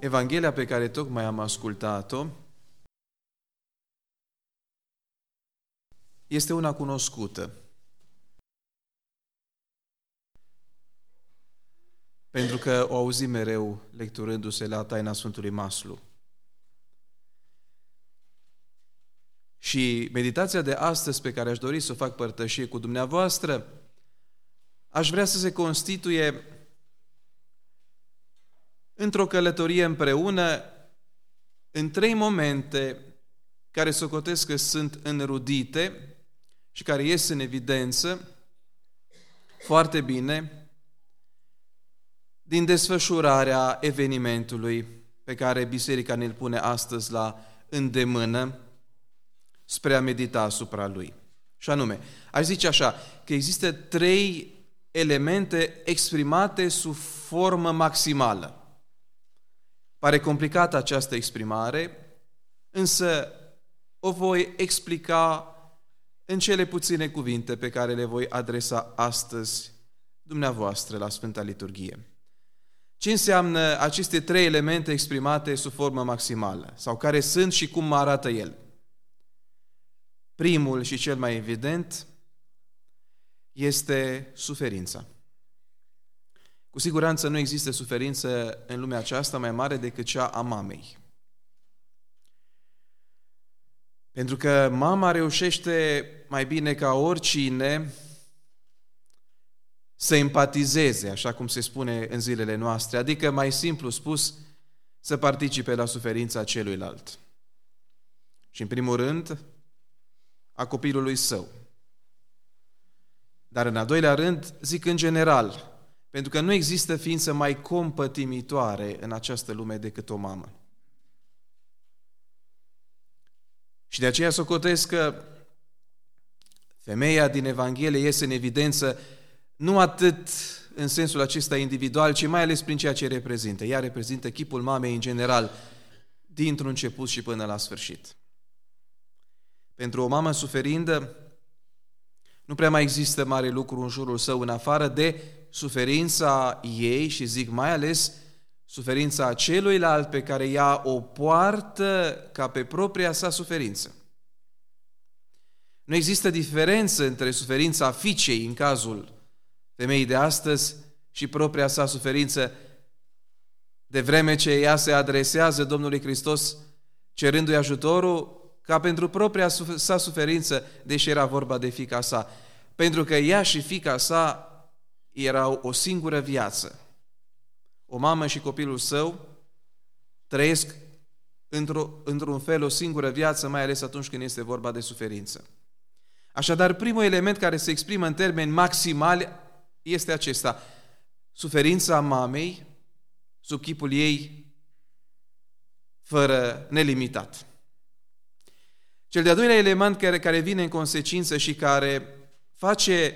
Evanghelia pe care tocmai am ascultat-o este una cunoscută. Pentru că o auzim mereu lecturându-se la taina Sfântului Maslu. Și meditația de astăzi pe care aș dori să o fac părtășie cu dumneavoastră, aș vrea să se constituie într-o călătorie împreună în trei momente care socotesc că sunt înrudite și care ies în evidență foarte bine din desfășurarea evenimentului pe care Biserica ne-l pune astăzi la îndemână spre a medita asupra lui. Și anume, aș zice așa, că există trei elemente exprimate sub formă maximală. Pare complicată această exprimare, însă o voi explica în cele puține cuvinte pe care le voi adresa astăzi dumneavoastră la Sfânta Liturghie. Ce înseamnă aceste trei elemente exprimate sub formă maximală? Sau care sunt și cum arată el? Primul și cel mai evident este suferința. Cu siguranță nu există suferință în lumea aceasta mai mare decât cea a mamei. Pentru că mama reușește mai bine ca oricine să empatizeze, așa cum se spune în zilele noastre, adică mai simplu spus, să participe la suferința celuilalt. Și în primul rând, a copilului său. Dar în al doilea rând, zic în general, pentru că nu există ființă mai compătimitoare în această lume decât o mamă. Și de aceea socotesc că femeia din Evanghelie iese în evidență nu atât în sensul acesta individual, ci mai ales prin ceea ce reprezintă. Ea reprezintă chipul mamei în general, dintr-un început și până la sfârșit. Pentru o mamă suferindă, nu prea mai există mare lucru în jurul său în afară de suferința ei și zic mai ales suferința celuilalt pe care ea o poartă ca pe propria sa suferință. Nu există diferență între suferința fiicei în cazul femeii de astăzi și propria sa suferință de vreme ce ea se adresează Domnului Hristos cerându-i ajutorul ca pentru propria sa suferință, deși era vorba de fica sa. Pentru că ea și fica sa erau o singură viață. O mamă și copilul său trăiesc într-o, într-un fel o singură viață, mai ales atunci când este vorba de suferință. Așadar, primul element care se exprimă în termeni maximali este acesta. Suferința mamei sub chipul ei fără nelimitat. Cel de-al doilea element care, care vine în consecință și care face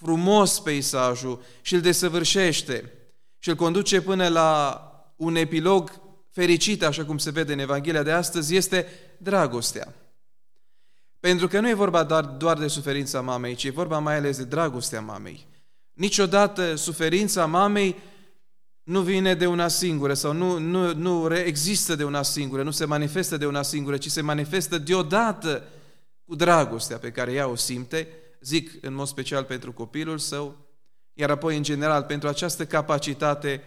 frumos peisajul și îl desăvârșește și îl conduce până la un epilog fericit, așa cum se vede în Evanghelia de astăzi, este dragostea. Pentru că nu e vorba doar, doar de suferința mamei, ci e vorba mai ales de dragostea mamei. Niciodată suferința mamei nu vine de una singură sau nu, nu, nu există de una singură, nu se manifestă de una singură, ci se manifestă deodată cu dragostea pe care ea o simte, zic în mod special pentru copilul său, iar apoi în general pentru această capacitate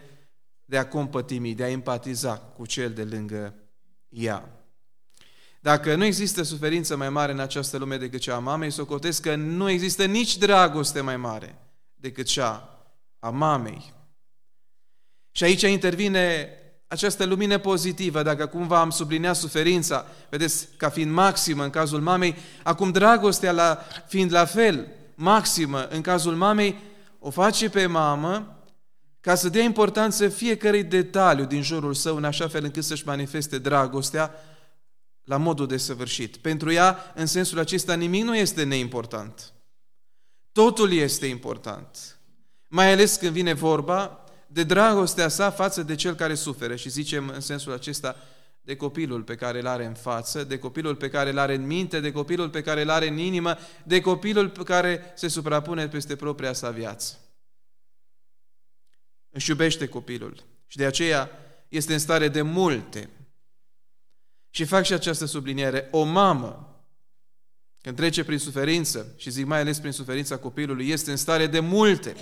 de a compătimi, de a empatiza cu cel de lângă ea. Dacă nu există suferință mai mare în această lume decât cea a mamei, socotesc că nu există nici dragoste mai mare decât cea a mamei. Și aici intervine această lumină pozitivă, dacă cumva am subliniat suferința, vedeți, ca fiind maximă în cazul mamei, acum dragostea la, fiind la fel maximă în cazul mamei, o face pe mamă ca să dea importanță fiecărui detaliu din jurul său, în așa fel încât să-și manifeste dragostea la modul de săvârșit. Pentru ea, în sensul acesta, nimic nu este neimportant. Totul este important. Mai ales când vine vorba de dragostea sa față de cel care suferă și zicem în sensul acesta de copilul pe care îl are în față, de copilul pe care îl are în minte, de copilul pe care îl are în inimă, de copilul pe care se suprapune peste propria sa viață. Își iubește copilul și de aceea este în stare de multe. Și fac și această subliniere. O mamă, când trece prin suferință, și zic mai ales prin suferința copilului, este în stare de multe.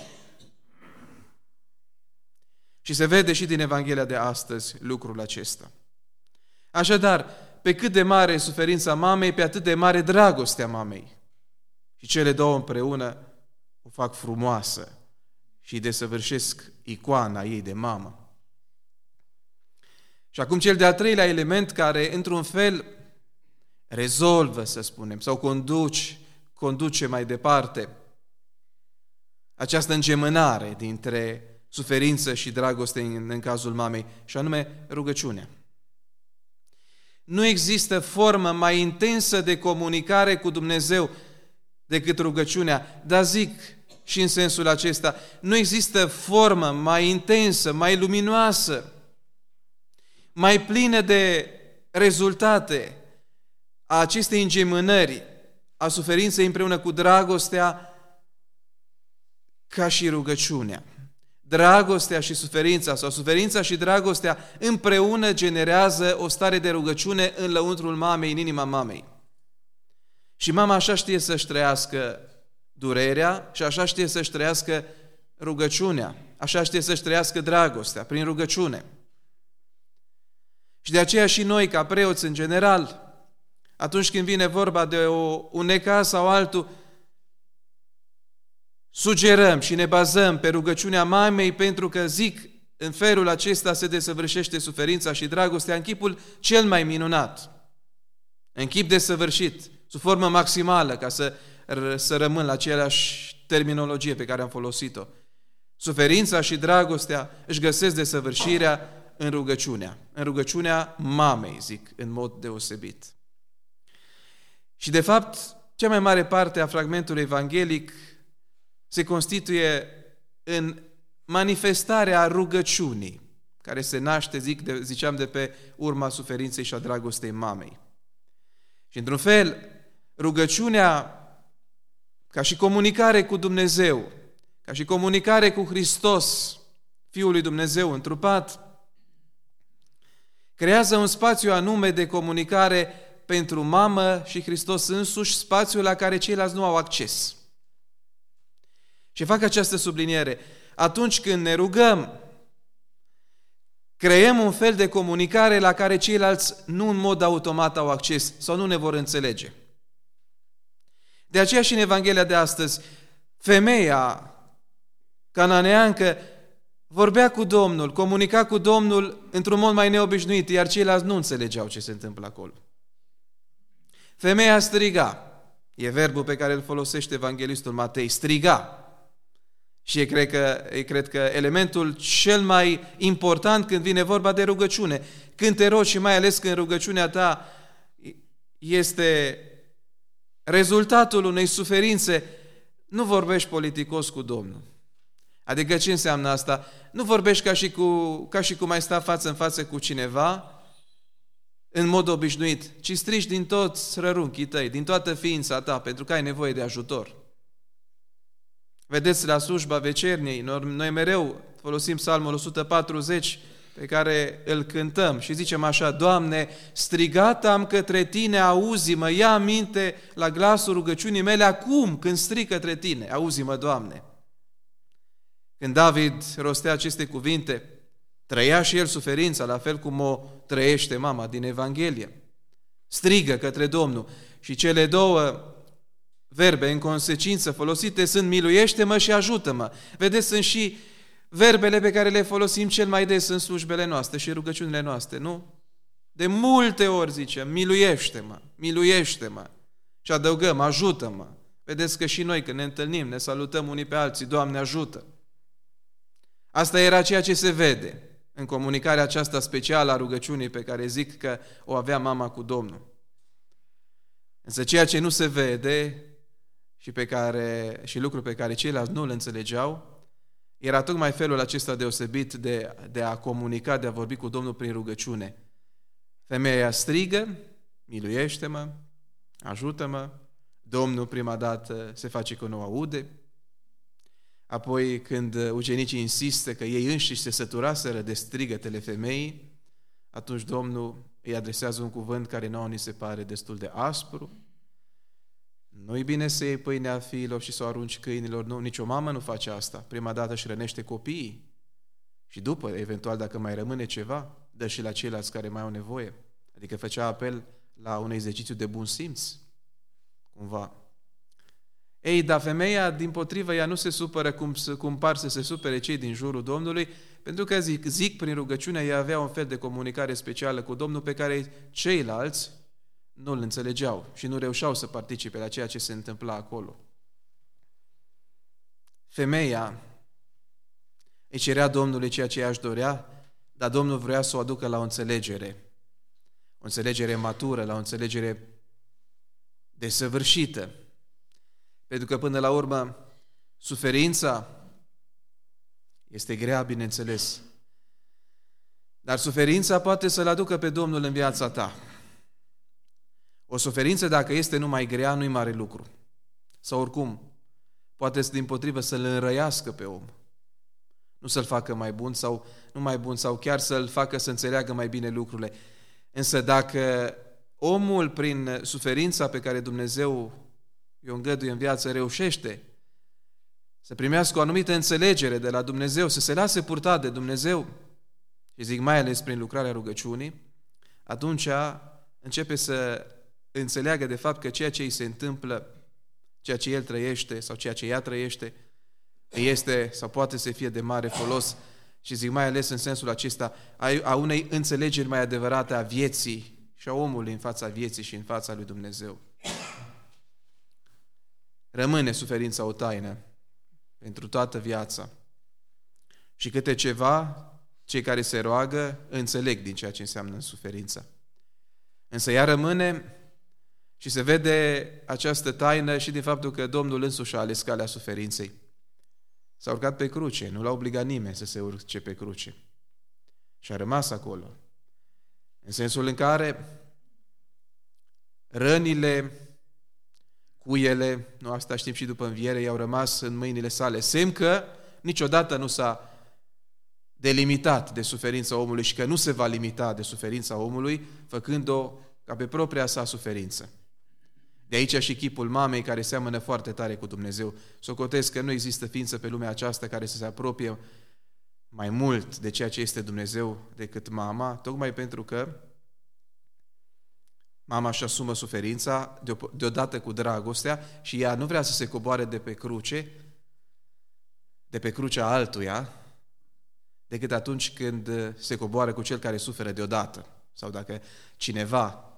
Și se vede și din Evanghelia de astăzi lucrul acesta. Așadar, pe cât de mare e suferința mamei, pe atât de mare dragostea mamei. Și cele două împreună o fac frumoasă și desăvârșesc icoana ei de mamă. Și acum cel de-al treilea element care, într-un fel, rezolvă, să spunem, sau conduce, conduce mai departe această îngemânare dintre suferință și dragoste în, în cazul mamei, și anume rugăciunea. Nu există formă mai intensă de comunicare cu Dumnezeu decât rugăciunea. Dar zic și în sensul acesta, nu există formă mai intensă, mai luminoasă, mai plină de rezultate a acestei îngemânări, a suferinței împreună cu dragostea, ca și rugăciunea. Dragostea și suferința sau suferința și dragostea împreună generează o stare de rugăciune în lăuntrul mamei, în inima mamei. Și mama așa știe să-și trăiască durerea și așa știe să-și trăiască rugăciunea, așa știe să-și trăiască dragostea, prin rugăciune. Și de aceea și noi, ca preoți în general, atunci când vine vorba de o, un necaz sau altul, sugerăm și ne bazăm pe rugăciunea mamei pentru că zic în felul acesta se desăvârșește suferința și dragostea în chipul cel mai minunat, în chip desăvârșit, sub formă maximală, ca să, să rămân la aceleași terminologie pe care am folosit-o. Suferința și dragostea își găsesc desăvârșirea în rugăciunea, în rugăciunea mamei, zic, în mod deosebit. Și de fapt, cea mai mare parte a fragmentului evanghelic se constituie în manifestarea rugăciunii, care se naște, zic, de, ziceam, de pe urma suferinței și a dragostei mamei. Și într-un fel, rugăciunea ca și comunicare cu Dumnezeu, ca și comunicare cu Hristos, Fiul lui Dumnezeu întrupat, creează un spațiu anume de comunicare pentru mamă și Hristos însuși, spațiul la care ceilalți nu au acces. Și fac această subliniere. Atunci când ne rugăm, creăm un fel de comunicare la care ceilalți nu în mod automat au acces sau nu ne vor înțelege. De aceea și în Evanghelia de astăzi, femeia cananeancă vorbea cu Domnul, comunica cu Domnul într-un mod mai neobișnuit, iar ceilalți nu înțelegeau ce se întâmplă acolo. Femeia striga. E verbul pe care îl folosește evanghelistul Matei, striga. Și e cred, că, e cred că elementul cel mai important când vine vorba de rugăciune. Când te rogi și mai ales când rugăciunea ta este rezultatul unei suferințe, nu vorbești politicos cu Domnul. Adică ce înseamnă asta? Nu vorbești ca și, cu, ca și cum ai sta față în față cu cineva, în mod obișnuit, ci strici din toți rărunchii tăi, din toată ființa ta, pentru că ai nevoie de ajutor. Vedeți, la slujba vecerniei, noi mereu folosim psalmul 140 pe care îl cântăm și zicem așa, Doamne, strigat am către Tine, auzi-mă, ia minte la glasul rugăciunii mele acum când strig către Tine, auzi-mă, Doamne. Când David rostea aceste cuvinte, trăia și el suferința, la fel cum o trăiește mama din Evanghelie. Strigă către Domnul și cele două verbe în consecință folosite sunt miluiește-mă și ajută-mă. Vedeți, sunt și verbele pe care le folosim cel mai des în slujbele noastre și rugăciunile noastre, nu? De multe ori zicem, miluiește-mă, miluiește-mă. Și adăugăm, ajută-mă. Vedeți că și noi când ne întâlnim, ne salutăm unii pe alții, Doamne ajută. Asta era ceea ce se vede în comunicarea aceasta specială a rugăciunii pe care zic că o avea mama cu Domnul. Însă ceea ce nu se vede și, pe care, și lucruri pe care ceilalți nu le înțelegeau, era tocmai felul acesta deosebit de, de a comunica, de a vorbi cu Domnul prin rugăciune. Femeia strigă, miluiește-mă, ajută-mă, Domnul prima dată se face că nu aude, Apoi când ucenicii insistă că ei înșiși se săturaseră de strigătele femeii, atunci Domnul îi adresează un cuvânt care nouă ni se pare destul de aspru. Nu-i bine să iei pâinea fiilor și să o arunci câinilor. Nu, nicio mamă nu face asta. Prima dată își rănește copiii și după, eventual, dacă mai rămâne ceva, dă și la ceilalți care mai au nevoie. Adică făcea apel la un exercițiu de bun simț, cumva. Ei, dar femeia, din potrivă, ea nu se supără cum, cum par să se supere cei din jurul Domnului, pentru că, zic, zic prin rugăciune, ea avea un fel de comunicare specială cu Domnul pe care ceilalți nu îl înțelegeau și nu reușeau să participe la ceea ce se întâmpla acolo. Femeia îi cerea Domnului ceea ce ea își dorea, dar Domnul vrea să o aducă la o înțelegere, o înțelegere matură, la o înțelegere desăvârșită. Pentru că până la urmă, suferința este grea, bineînțeles. Dar suferința poate să-L aducă pe Domnul în viața ta. O suferință, dacă este numai grea, nu-i mare lucru. Sau oricum, poate din potrivă să-l înrăiască pe om. Nu să-l facă mai bun sau nu mai bun, sau chiar să-l facă să înțeleagă mai bine lucrurile. Însă dacă omul, prin suferința pe care Dumnezeu i-o îngăduie în viață, reușește să primească o anumită înțelegere de la Dumnezeu, să se lase purtat de Dumnezeu, și zic mai ales prin lucrarea rugăciunii, atunci începe să înțeleagă de fapt că ceea ce îi se întâmplă, ceea ce el trăiește sau ceea ce ea trăiește, este sau poate să fie de mare folos și zic mai ales în sensul acesta a unei înțelegeri mai adevărate a vieții și a omului în fața vieții și în fața lui Dumnezeu. Rămâne suferința o taină pentru toată viața. Și câte ceva, cei care se roagă înțeleg din ceea ce înseamnă suferința. Însă ea rămâne și se vede această taină și din faptul că Domnul însuși a ales calea suferinței. S-a urcat pe cruce, nu l-a obligat nimeni să se urce pe cruce. Și a rămas acolo. În sensul în care rănile cuiele, nu asta știm și după înviere, i-au rămas în mâinile sale. Semn că niciodată nu s-a delimitat de suferința omului și că nu se va limita de suferința omului, făcând-o ca pe propria sa suferință. De aici și chipul mamei care seamănă foarte tare cu Dumnezeu. Socotesc că nu există ființă pe lumea aceasta care să se apropie mai mult de ceea ce este Dumnezeu decât mama, tocmai pentru că Mama își asumă suferința deodată cu dragostea și ea nu vrea să se coboare de pe cruce, de pe crucea altuia, decât atunci când se coboară cu cel care suferă deodată. Sau dacă cineva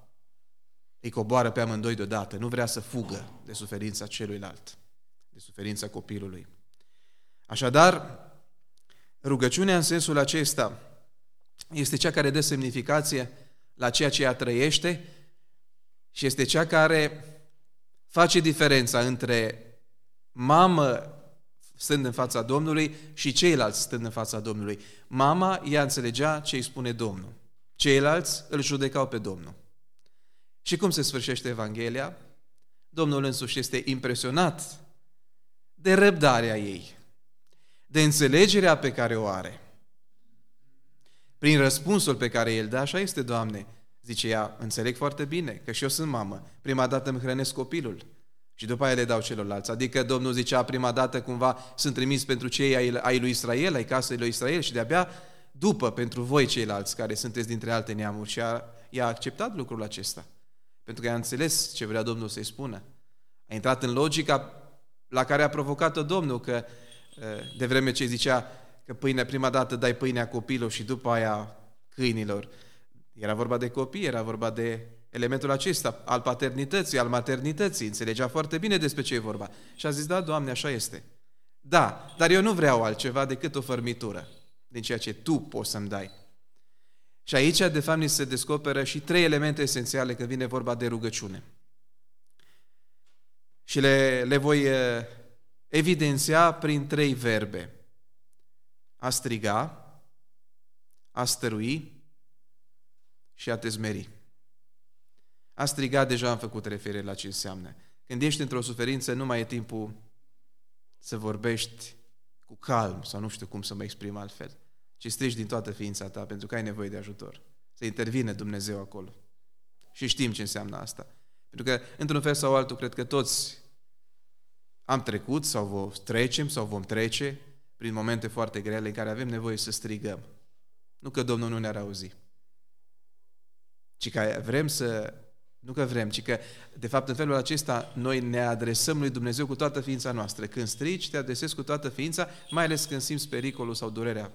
îi coboară pe amândoi deodată, nu vrea să fugă de suferința celuilalt, de suferința copilului. Așadar, rugăciunea în sensul acesta este cea care dă semnificație la ceea ce ea trăiește și este cea care face diferența între mamă stând în fața Domnului și ceilalți stând în fața Domnului. Mama, ea înțelegea ce îi spune Domnul. Ceilalți îl judecau pe Domnul. Și cum se sfârșește Evanghelia? Domnul însuși este impresionat de răbdarea ei, de înțelegerea pe care o are. Prin răspunsul pe care el dă, așa este, Doamne, Zice ea, înțeleg foarte bine că și eu sunt mamă. Prima dată îmi hrănesc copilul și după aia le dau celorlalți. Adică Domnul zicea prima dată cumva sunt trimis pentru cei ai, ai lui Israel, ai casei lui Israel și de-abia după pentru voi ceilalți care sunteți dintre alte neamuri. Și a, i-a acceptat lucrul acesta. Pentru că a înțeles ce vrea Domnul să-i spună. A intrat în logica la care a provocat-o Domnul, că de vreme ce zicea că pâine, prima dată dai pâinea copilul și după aia câinilor. Era vorba de copii, era vorba de elementul acesta al paternității, al maternității. Înțelegea foarte bine despre ce e vorba. Și a zis, da, Doamne, așa este. Da, dar eu nu vreau altceva decât o fărmitură din ceea ce Tu poți să-mi dai. Și aici, de fapt, ni se descoperă și trei elemente esențiale când vine vorba de rugăciune. Și le, le voi eh, evidenția prin trei verbe. A striga, a stărui și a te zmeri. A strigat, deja am făcut referire la ce înseamnă. Când ești într-o suferință, nu mai e timpul să vorbești cu calm, sau nu știu cum să mă exprim altfel, ci strigi din toată ființa ta, pentru că ai nevoie de ajutor. Să intervine Dumnezeu acolo. Și știm ce înseamnă asta. Pentru că, într-un fel sau altul, cred că toți am trecut sau vom trecem sau vom trece prin momente foarte grele în care avem nevoie să strigăm. Nu că Domnul nu ne-ar auzi, ci că vrem să, nu că vrem, ci că de fapt în felul acesta noi ne adresăm lui Dumnezeu cu toată ființa noastră. Când strigi, te adresezi cu toată ființa, mai ales când simți pericolul sau durerea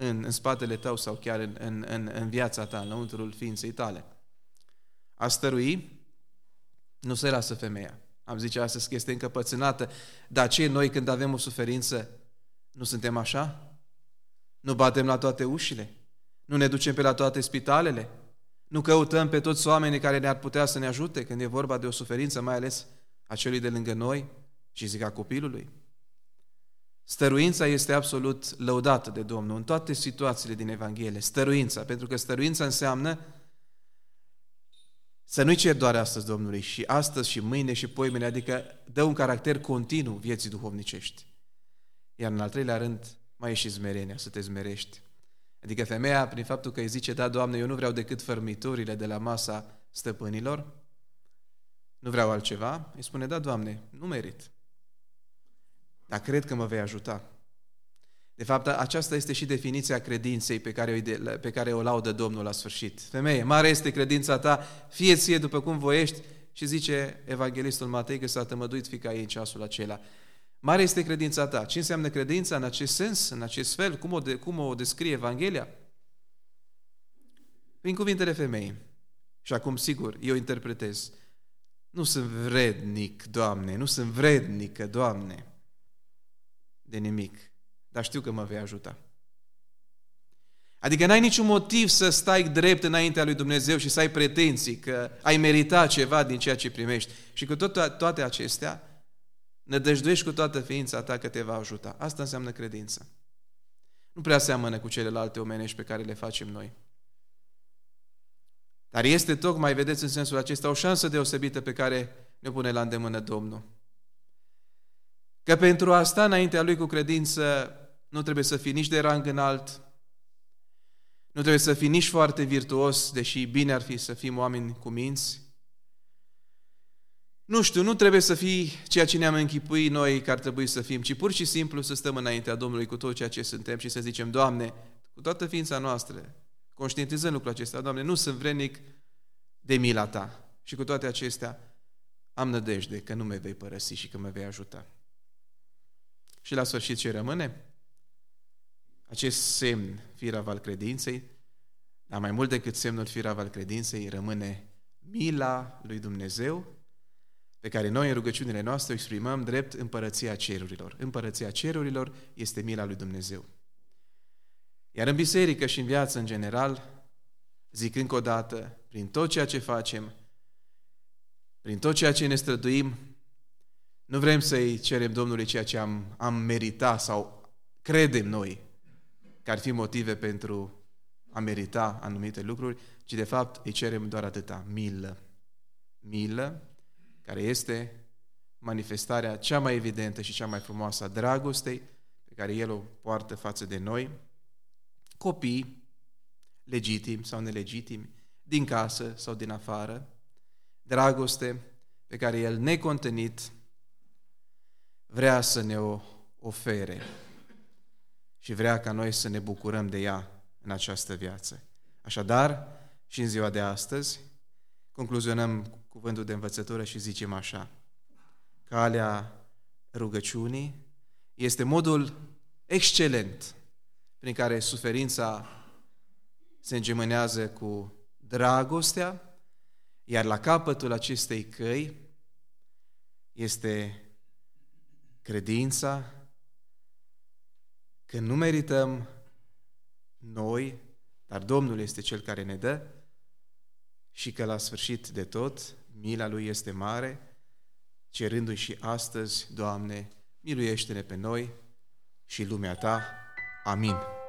în, în spatele tău sau chiar în, în, în, în viața ta, înăuntrul ființei tale. A stărui nu se lasă femeia. Am zice astăzi că este încăpățânată, dar ce noi când avem o suferință nu suntem așa? Nu batem la toate ușile? Nu ne ducem pe la toate spitalele? Nu căutăm pe toți oamenii care ne-ar putea să ne ajute când e vorba de o suferință, mai ales a celui de lângă noi și zic a copilului? Stăruința este absolut lăudată de Domnul în toate situațiile din Evanghelie. Stăruința, pentru că stăruința înseamnă să nu-i cer doar astăzi Domnului și astăzi și mâine și poimene, adică dă un caracter continuu vieții duhovnicești. Iar în al treilea rând, mai e și zmerenia, să te zmerești. Adică femeia, prin faptul că îi zice, da, Doamne, eu nu vreau decât fărmiturile de la masa stăpânilor, nu vreau altceva, îi spune, da, Doamne, nu merit. Dar cred că mă vei ajuta. De fapt, aceasta este și definiția credinței pe care, o, pe care o laudă Domnul la sfârșit. Femeie, mare este credința ta, fie ție după cum voiești, și zice Evanghelistul Matei că s-a tămăduit fica ei în ceasul acela. Mare este credința ta. Ce înseamnă credința în acest sens, în acest fel? Cum o, de, cum o descrie Evanghelia? Prin cuvintele femeii. Și acum, sigur, eu interpretez. Nu sunt vrednic, Doamne, nu sunt vrednică, Doamne, de nimic, dar știu că mă vei ajuta. Adică n-ai niciun motiv să stai drept înaintea lui Dumnezeu și să ai pretenții că ai meritat ceva din ceea ce primești. Și cu tot, toate acestea, Nădăjduiești cu toată ființa ta că te va ajuta. Asta înseamnă credință. Nu prea seamănă cu celelalte omenești pe care le facem noi. Dar este tocmai, vedeți, în sensul acesta, o șansă deosebită pe care ne pune la îndemână Domnul. Că pentru a sta înaintea Lui cu credință nu trebuie să fii nici de rang înalt, nu trebuie să fii nici foarte virtuos, deși bine ar fi să fim oameni cu minți, nu știu, nu trebuie să fii ceea ce ne-am închipuit noi că ar trebui să fim, ci pur și simplu să stăm înaintea Domnului cu tot ceea ce suntem și să zicem, Doamne, cu toată ființa noastră, conștientizând lucrul acesta, Doamne, nu sunt vrenic de mila Ta. Și cu toate acestea, am nădejde că nu mă vei părăsi și că mă vei ajuta. Și la sfârșit ce rămâne? Acest semn firav al credinței, dar mai mult decât semnul firav al credinței, rămâne mila lui Dumnezeu pe care noi în rugăciunile noastre o exprimăm drept împărăția cerurilor. Împărăția cerurilor este mila lui Dumnezeu. Iar în biserică și în viață în general, zic încă o dată, prin tot ceea ce facem, prin tot ceea ce ne străduim, nu vrem să-i cerem Domnului ceea ce am, am meritat sau credem noi că ar fi motive pentru a merita anumite lucruri, ci de fapt îi cerem doar atâta, milă. Milă care este manifestarea cea mai evidentă și cea mai frumoasă a dragostei pe care El o poartă față de noi, copii, legitimi sau nelegitimi, din casă sau din afară, dragoste pe care El, necontenit, vrea să ne o ofere și vrea ca noi să ne bucurăm de ea în această viață. Așadar, și în ziua de astăzi, concluzionăm cuvântul de învățătură și zicem așa. Calea rugăciunii este modul excelent prin care suferința se îngemânează cu dragostea, iar la capătul acestei căi este credința că nu merităm noi, dar Domnul este Cel care ne dă și că la sfârșit de tot mila Lui este mare, cerându-i și astăzi, Doamne, miluiește-ne pe noi și lumea Ta. Amin.